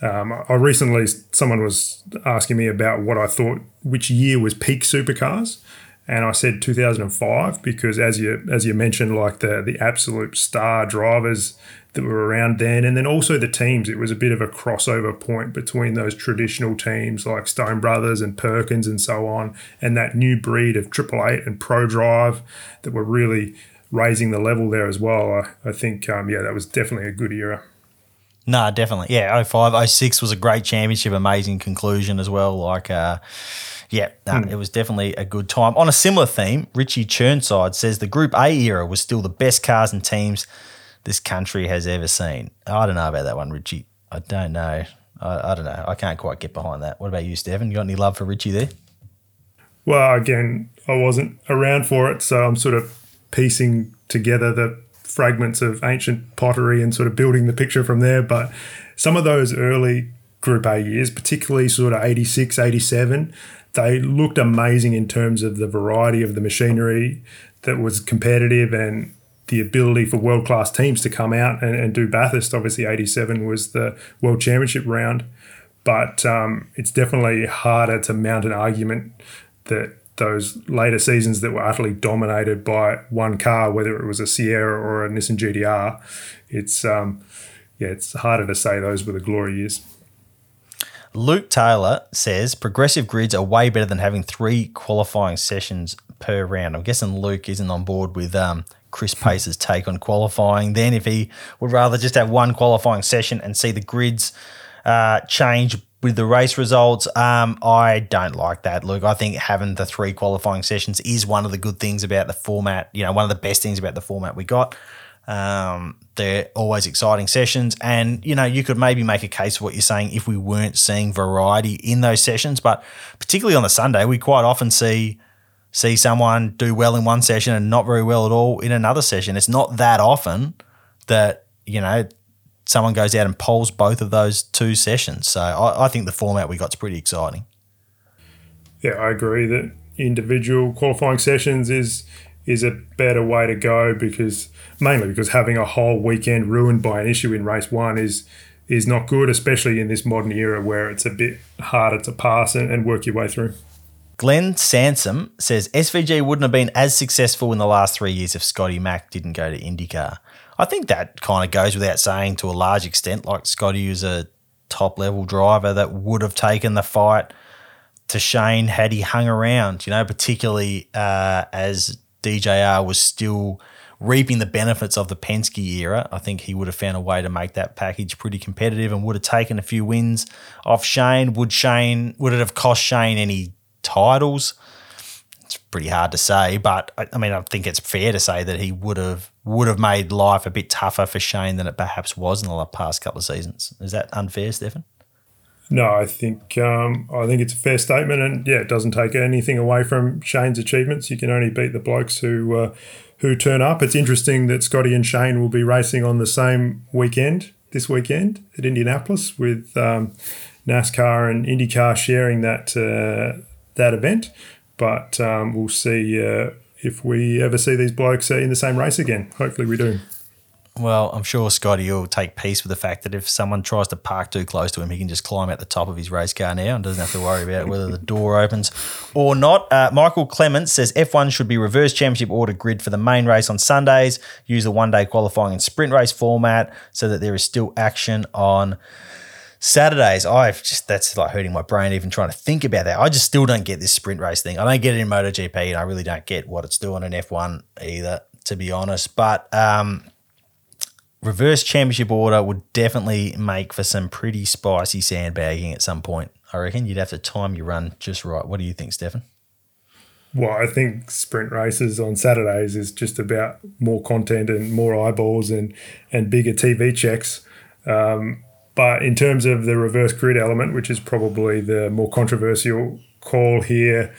Speaker 2: Um, I recently someone was asking me about what I thought which year was peak supercars, and I said 2005 because as you as you mentioned, like the the absolute star drivers that were around then, and then also the teams. It was a bit of a crossover point between those traditional teams like Stone Brothers and Perkins and so on, and that new breed of Triple Eight and Prodrive that were really raising the level there as well. I, I think um, yeah, that was definitely a good era.
Speaker 1: No, definitely. Yeah, 05, 06 was a great championship, amazing conclusion as well. Like, uh, yeah, no, it was definitely a good time. On a similar theme, Richie Churnside says the Group A era was still the best cars and teams this country has ever seen. I don't know about that one, Richie. I don't know. I, I don't know. I can't quite get behind that. What about you, Stefan? You got any love for Richie there?
Speaker 2: Well, again, I wasn't around for it, so I'm sort of piecing together the fragments of ancient pottery and sort of building the picture from there. But some of those early Group A years, particularly sort of 86, 87, they looked amazing in terms of the variety of the machinery that was competitive and the ability for world class teams to come out and, and do Bathurst. Obviously, 87 was the World Championship round, but um, it's definitely harder to mount an argument that those later seasons that were utterly dominated by one car, whether it was a Sierra or a Nissan GTR, it's um, yeah, it's harder to say those were the glory years.
Speaker 1: Luke Taylor says progressive grids are way better than having three qualifying sessions per round. I'm guessing Luke isn't on board with um, Chris Pace's take on qualifying. Then, if he would rather just have one qualifying session and see the grids uh, change with the race results, um, I don't like that, Luke. I think having the three qualifying sessions is one of the good things about the format. You know, one of the best things about the format we got. Um, they're always exciting sessions, and you know you could maybe make a case for what you're saying if we weren't seeing variety in those sessions. But particularly on the Sunday, we quite often see see someone do well in one session and not very well at all in another session. It's not that often that you know someone goes out and poles both of those two sessions. So I, I think the format we got's pretty exciting.
Speaker 2: Yeah, I agree that individual qualifying sessions is is a better way to go because mainly because having a whole weekend ruined by an issue in race one is is not good, especially in this modern era where it's a bit harder to pass and, and work your way through.
Speaker 1: Glenn Sansom says SVG wouldn't have been as successful in the last three years if Scotty Mack didn't go to IndyCar. I think that kind of goes without saying to a large extent. Like Scotty was a top level driver that would have taken the fight to Shane had he hung around, you know, particularly uh, as DJR was still reaping the benefits of the Penske era. I think he would have found a way to make that package pretty competitive and would have taken a few wins off Shane. Would Shane would it have cost Shane any titles? It's pretty hard to say, but I, I mean, I think it's fair to say that he would have would have made life a bit tougher for Shane than it perhaps was in the past couple of seasons. Is that unfair, Stefan?
Speaker 2: No, I think um, I think it's a fair statement, and yeah, it doesn't take anything away from Shane's achievements. You can only beat the blokes who uh, who turn up. It's interesting that Scotty and Shane will be racing on the same weekend this weekend at Indianapolis with um, NASCAR and IndyCar sharing that uh, that event. But um, we'll see uh, if we ever see these blokes uh, in the same race again. Hopefully, we do.
Speaker 1: Well, I'm sure Scotty will take peace with the fact that if someone tries to park too close to him, he can just climb out the top of his race car now and doesn't have to worry about whether the door opens or not. Uh, Michael Clements says F1 should be reverse championship order grid for the main race on Sundays, use the one day qualifying and sprint race format so that there is still action on Saturdays, I've just that's like hurting my brain even trying to think about that. I just still don't get this sprint race thing. I don't get it in MotoGP, and I really don't get what it's doing in F1 either, to be honest. But um, reverse championship order would definitely make for some pretty spicy sandbagging at some point. I reckon you'd have to time your run just right. What do you think, Stefan?
Speaker 2: Well, I think sprint races on Saturdays is just about more content and more eyeballs and and bigger TV checks. Um, but in terms of the reverse grid element, which is probably the more controversial call here,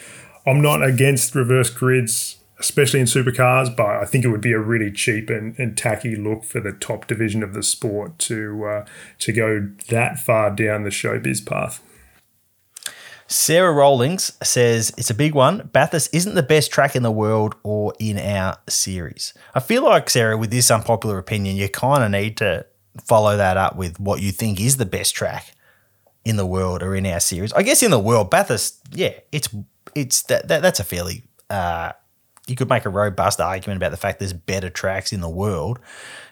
Speaker 2: I'm not against reverse grids, especially in supercars, but I think it would be a really cheap and, and tacky look for the top division of the sport to uh, to go that far down the showbiz path.
Speaker 1: Sarah Rollings says it's a big one. Bathurst isn't the best track in the world or in our series. I feel like Sarah, with this unpopular opinion, you kind of need to follow that up with what you think is the best track in the world or in our series. I guess in the world, Bathurst, yeah, it's it's that, that that's a fairly uh, you could make a robust argument about the fact there's better tracks in the world,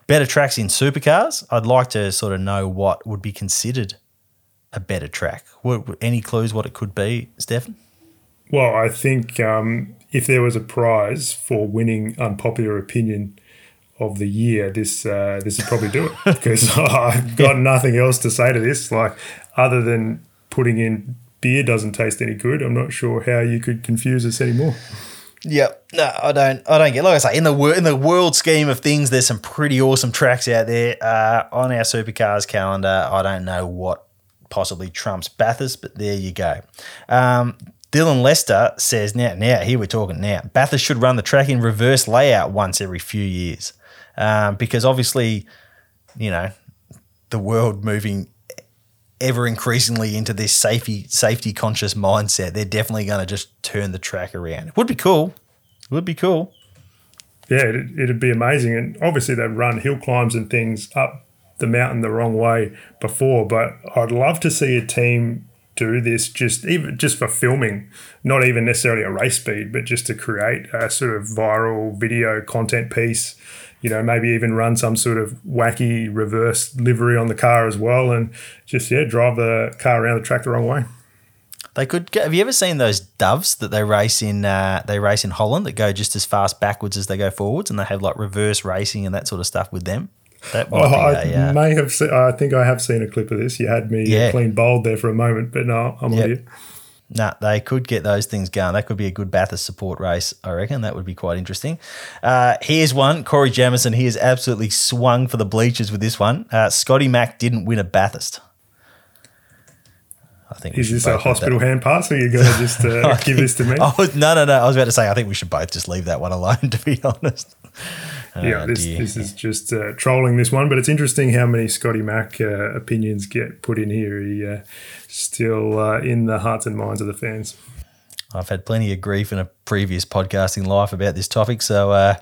Speaker 1: better tracks in supercars. I'd like to sort of know what would be considered a better track. What, any clues what it could be, Stefan?
Speaker 2: Well, I think um, if there was a prize for winning unpopular opinion of the year, this uh, this would probably do it because I've got nothing else to say to this. Like other than putting in beer doesn't taste any good. I'm not sure how you could confuse us anymore.
Speaker 1: Yep. No, I don't. I don't get. Like I say, in the in the world scheme of things, there's some pretty awesome tracks out there. Uh, on our supercars calendar, I don't know what possibly trumps Bathurst, but there you go. Um, Dylan Lester says now, now here we're talking now. Bathurst should run the track in reverse layout once every few years um, because obviously, you know, the world moving ever increasingly into this safety safety conscious mindset. They're definitely going to just turn the track around. It would be cool. It would be cool.
Speaker 2: Yeah, it'd, it'd be amazing. And obviously, they've run hill climbs and things up the mountain the wrong way before. But I'd love to see a team do this just even just for filming, not even necessarily a race speed, but just to create a sort of viral video content piece you know, maybe even run some sort of wacky reverse livery on the car as well, and just yeah, drive the car around the track the wrong way.
Speaker 1: They could. Go, have you ever seen those doves that they race in? Uh, they race in Holland that go just as fast backwards as they go forwards, and they have like reverse racing and that sort of stuff with them.
Speaker 2: That oh, I a, uh, may have. Se- I think I have seen a clip of this. You had me yeah. clean bowled there for a moment, but no, I'm with you.
Speaker 1: Nah, they could get those things going. That could be a good Bathurst support race, I reckon. That would be quite interesting. Uh, here's one. Corey Jamison, he has absolutely swung for the bleachers with this one. Uh, Scotty Mack didn't win a Bathurst.
Speaker 2: I think is this a hospital hand pass, or are you going to just uh, give this to me?
Speaker 1: Oh no, no, no! I was about to say I think we should both just leave that one alone. To be honest,
Speaker 2: yeah, oh, this this is just uh, trolling this one, but it's interesting how many Scotty Mack uh, opinions get put in here. He uh, still uh, in the hearts and minds of the fans.
Speaker 1: I've had plenty of grief in a previous podcasting life about this topic, so uh,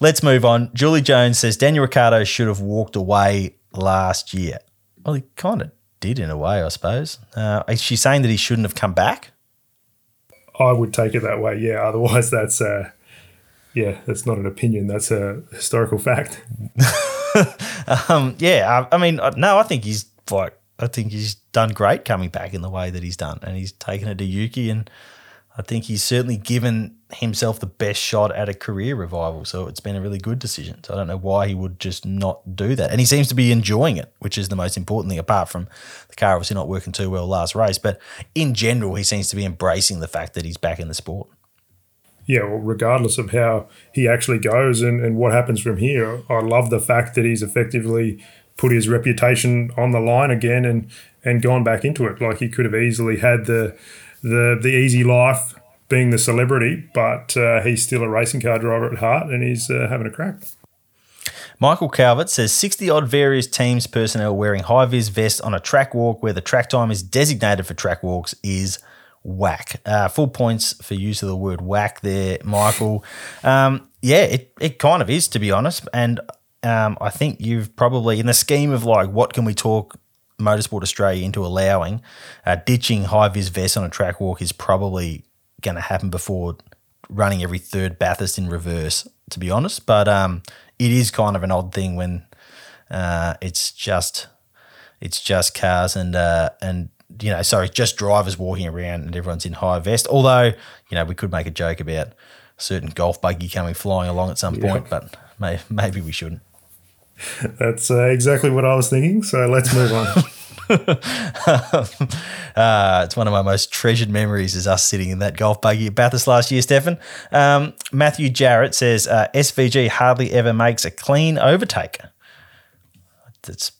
Speaker 1: let's move on. Julie Jones says Daniel Ricciardo should have walked away last year. Well, he kind of did in a way, I suppose. Uh, is she saying that he shouldn't have come back?
Speaker 2: I would take it that way. Yeah. Otherwise, that's yeah, that's not an opinion. That's a historical fact.
Speaker 1: um, yeah, I, I, mean, uh, no, I think he's like, I think he's done great coming back in the way that he's done, and he's taken it to Yuki, and I think he's certainly given himself the best shot at a career revival. So it's been a really good decision. So I don't know why he would just not do that, and he seems to be enjoying it, which is the most important thing. Apart from the car obviously not working too well last race, but in general, he seems to be embracing the fact that he's back in the sport
Speaker 2: yeah, well, regardless of how he actually goes and, and what happens from here, I love the fact that he's effectively put his reputation on the line again and and gone back into it. Like he could have easily had the the the easy life being the celebrity, but uh, he's still a racing car driver at heart and he's uh, having a crack.
Speaker 1: Michael Calvert says 60 odd various teams personnel wearing high vis vests on a track walk where the track time is designated for track walks is whack. Uh, full points for use of the word whack there, Michael. Um, yeah, it, it kind of is, to be honest. And um, I think you've probably, in the scheme of like, what can we talk Motorsport Australia into allowing, uh, ditching high vis vests on a track walk is probably going to happen before running every third Bathurst in reverse, to be honest. But um, it is kind of an odd thing when uh, it's just it's just cars and uh, and you know, sorry, just drivers walking around and everyone's in high vest. Although you know, we could make a joke about a certain golf buggy coming flying along at some point, but may, maybe we shouldn't.
Speaker 2: That's uh, exactly what I was thinking. So let's move on.
Speaker 1: uh, it's one of my most treasured memories is us sitting in that golf buggy at Bathurst last year, Stefan. Um, Matthew Jarrett says uh, SVG hardly ever makes a clean overtake. That's,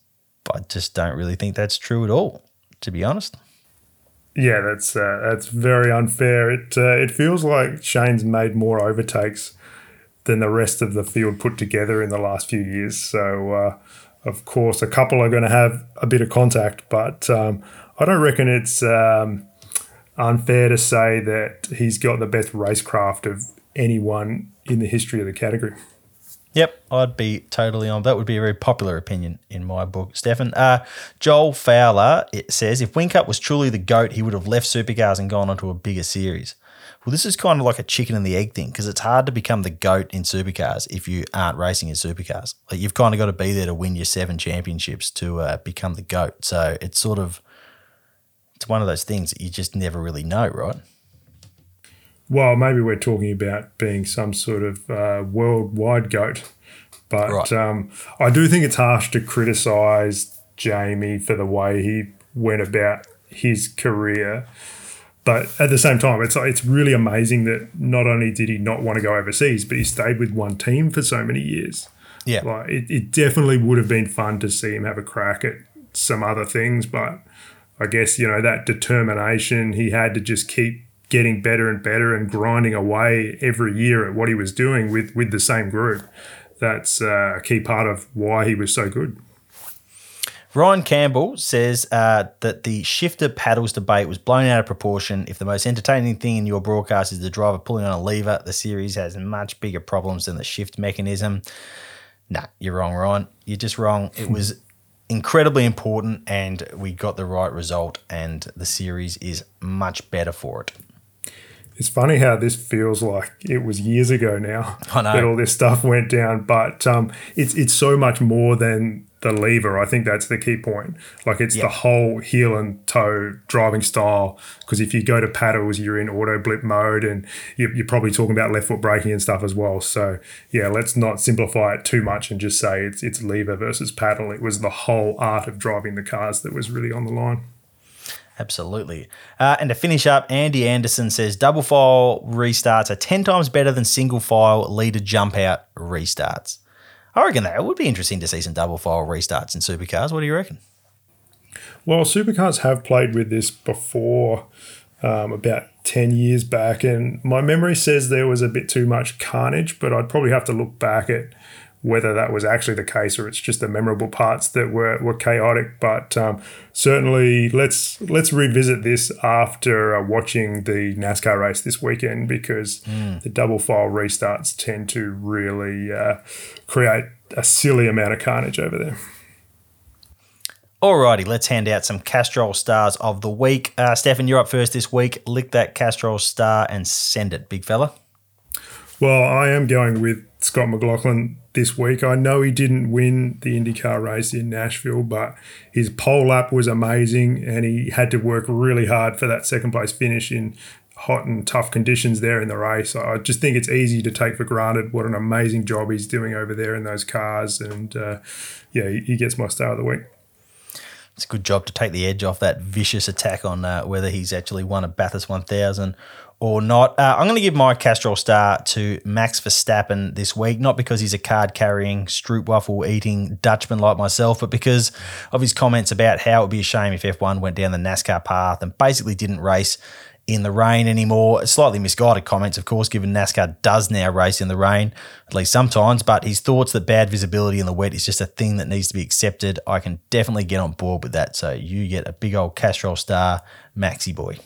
Speaker 1: I just don't really think that's true at all, to be honest.
Speaker 2: Yeah, that's uh, that's very unfair. It uh, it feels like Shane's made more overtakes than the rest of the field put together in the last few years. So, uh, of course, a couple are going to have a bit of contact, but um, I don't reckon it's um, unfair to say that he's got the best racecraft of anyone in the history of the category.
Speaker 1: Yep, I'd be totally on. That would be a very popular opinion in my book, Stefan. Uh, Joel Fowler it says if Whincup was truly the goat, he would have left supercars and gone on to a bigger series. Well, this is kind of like a chicken and the egg thing because it's hard to become the goat in supercars if you aren't racing in supercars. Like you've kind of got to be there to win your seven championships to uh, become the goat. So it's sort of it's one of those things that you just never really know, right?
Speaker 2: Well, maybe we're talking about being some sort of uh, worldwide goat, but
Speaker 1: Right.
Speaker 2: um, I do think it's harsh to criticise Jamie for the way he went about his career. But at the same time, it's it's really amazing that not only did he not want to go overseas, but he stayed with one team for so many years.
Speaker 1: Yeah.
Speaker 2: Like it, it definitely would have been fun to see him have a crack at some other things, but I guess you know that determination he had to just keep getting better and better and grinding away every year at what he was doing with with the same group. That's uh, a key part of why he was so good.
Speaker 1: Ryan Campbell says uh, that the shifter paddles debate was blown out of proportion. If the most entertaining thing in your broadcast is the driver pulling on a lever, the series has much bigger problems than the shift mechanism. Nah, you're wrong, Ryan. You're just wrong. It was incredibly important, and we got the right result, and the series is much better for it.
Speaker 2: It's funny how this feels like it was years ago now that all this stuff went down, but um, it's it's so much more than the lever. I think that's the key point. Like it's
Speaker 1: Yeah.
Speaker 2: the whole heel and toe driving style. Because if you go to paddles, you're in auto blip mode, and you're, you're probably talking about left foot braking and stuff as well. So yeah, let's not simplify it too much and just say it's it's lever versus paddle. It was the whole art of driving the cars that was really on the line.
Speaker 1: Absolutely. Uh, and to finish up, Andy Anderson says double file restarts are 10 times better than single file leader jump out restarts. I reckon that it would be interesting to see some double file restarts in supercars. What do you reckon?
Speaker 2: Well, supercars have played with this before, um, about 10 years back, and my memory says there was a bit too much carnage, but I'd probably have to look back at whether that was actually the case or it's just the memorable parts that were, were chaotic. But um, certainly, let's let's revisit this after uh, watching the NASCAR race this weekend because the double file restarts tend to really uh, create a silly amount of carnage over there.
Speaker 1: Alrighty, let's hand out some Castrol stars of the week. Uh, Stefan, you're up first this week. Lick that Castrol star and send it, big fella.
Speaker 2: Well, I am going with Scott McLaughlin this week. I know he didn't win the IndyCar race in Nashville, but his pole lap was amazing and he had to work really hard for that second place finish in hot and tough conditions there in the race. I just think it's easy to take for granted what an amazing job he's doing over there in those cars. And uh, yeah, he he gets my star of the week.
Speaker 1: It's a good job to take the edge off that vicious attack on uh, whether he's actually won a Bathurst 1000 or not. Uh, I'm going to give my Castrol star to Max Verstappen this week, not because he's a card carrying, stroopwafel eating Dutchman like myself, but because of his comments about how it would be a shame if F1 went down the NASCAR path and basically didn't race in the rain anymore. Slightly misguided comments, of course, given NASCAR does now race in the rain, at least sometimes, but his thoughts that bad visibility in the wet is just a thing that needs to be accepted. I can definitely get on board with that. So you get a big old Castrol star, Maxi boy.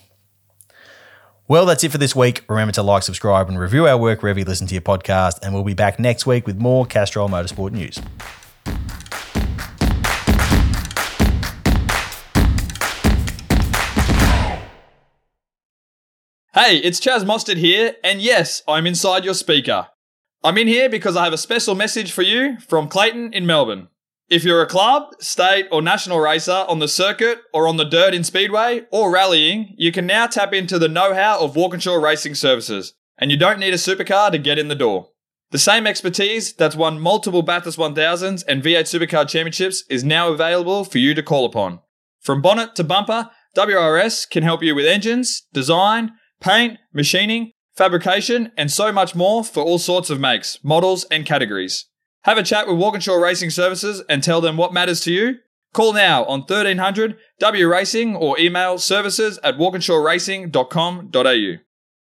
Speaker 1: Well, that's it for this week. Remember to like, subscribe, and review our work wherever you listen to your podcast. And we'll be back next week with more Castrol Motorsport news.
Speaker 5: Hey, it's Chaz Mostert here, and yes, I'm inside your speaker. I'm in here because I have a special message for you from Clayton in Melbourne. If you're a club, state, or national racer on the circuit or on the dirt in Speedway or rallying, you can now tap into the know how of Walkinshaw Racing Services, and you don't need a supercar to get in the door. The same expertise that's won multiple Bathurst 1000s and V8 Supercar Championships is now available for you to call upon. From bonnet to bumper, WRS can help you with engines, design, paint, machining, fabrication, and so much more for all sorts of makes, models, and categories. Have a chat with Walkinshaw Racing Services and tell them what matters to you. Call now on 1300 W Racing or email services at walkinshawracing.com.au.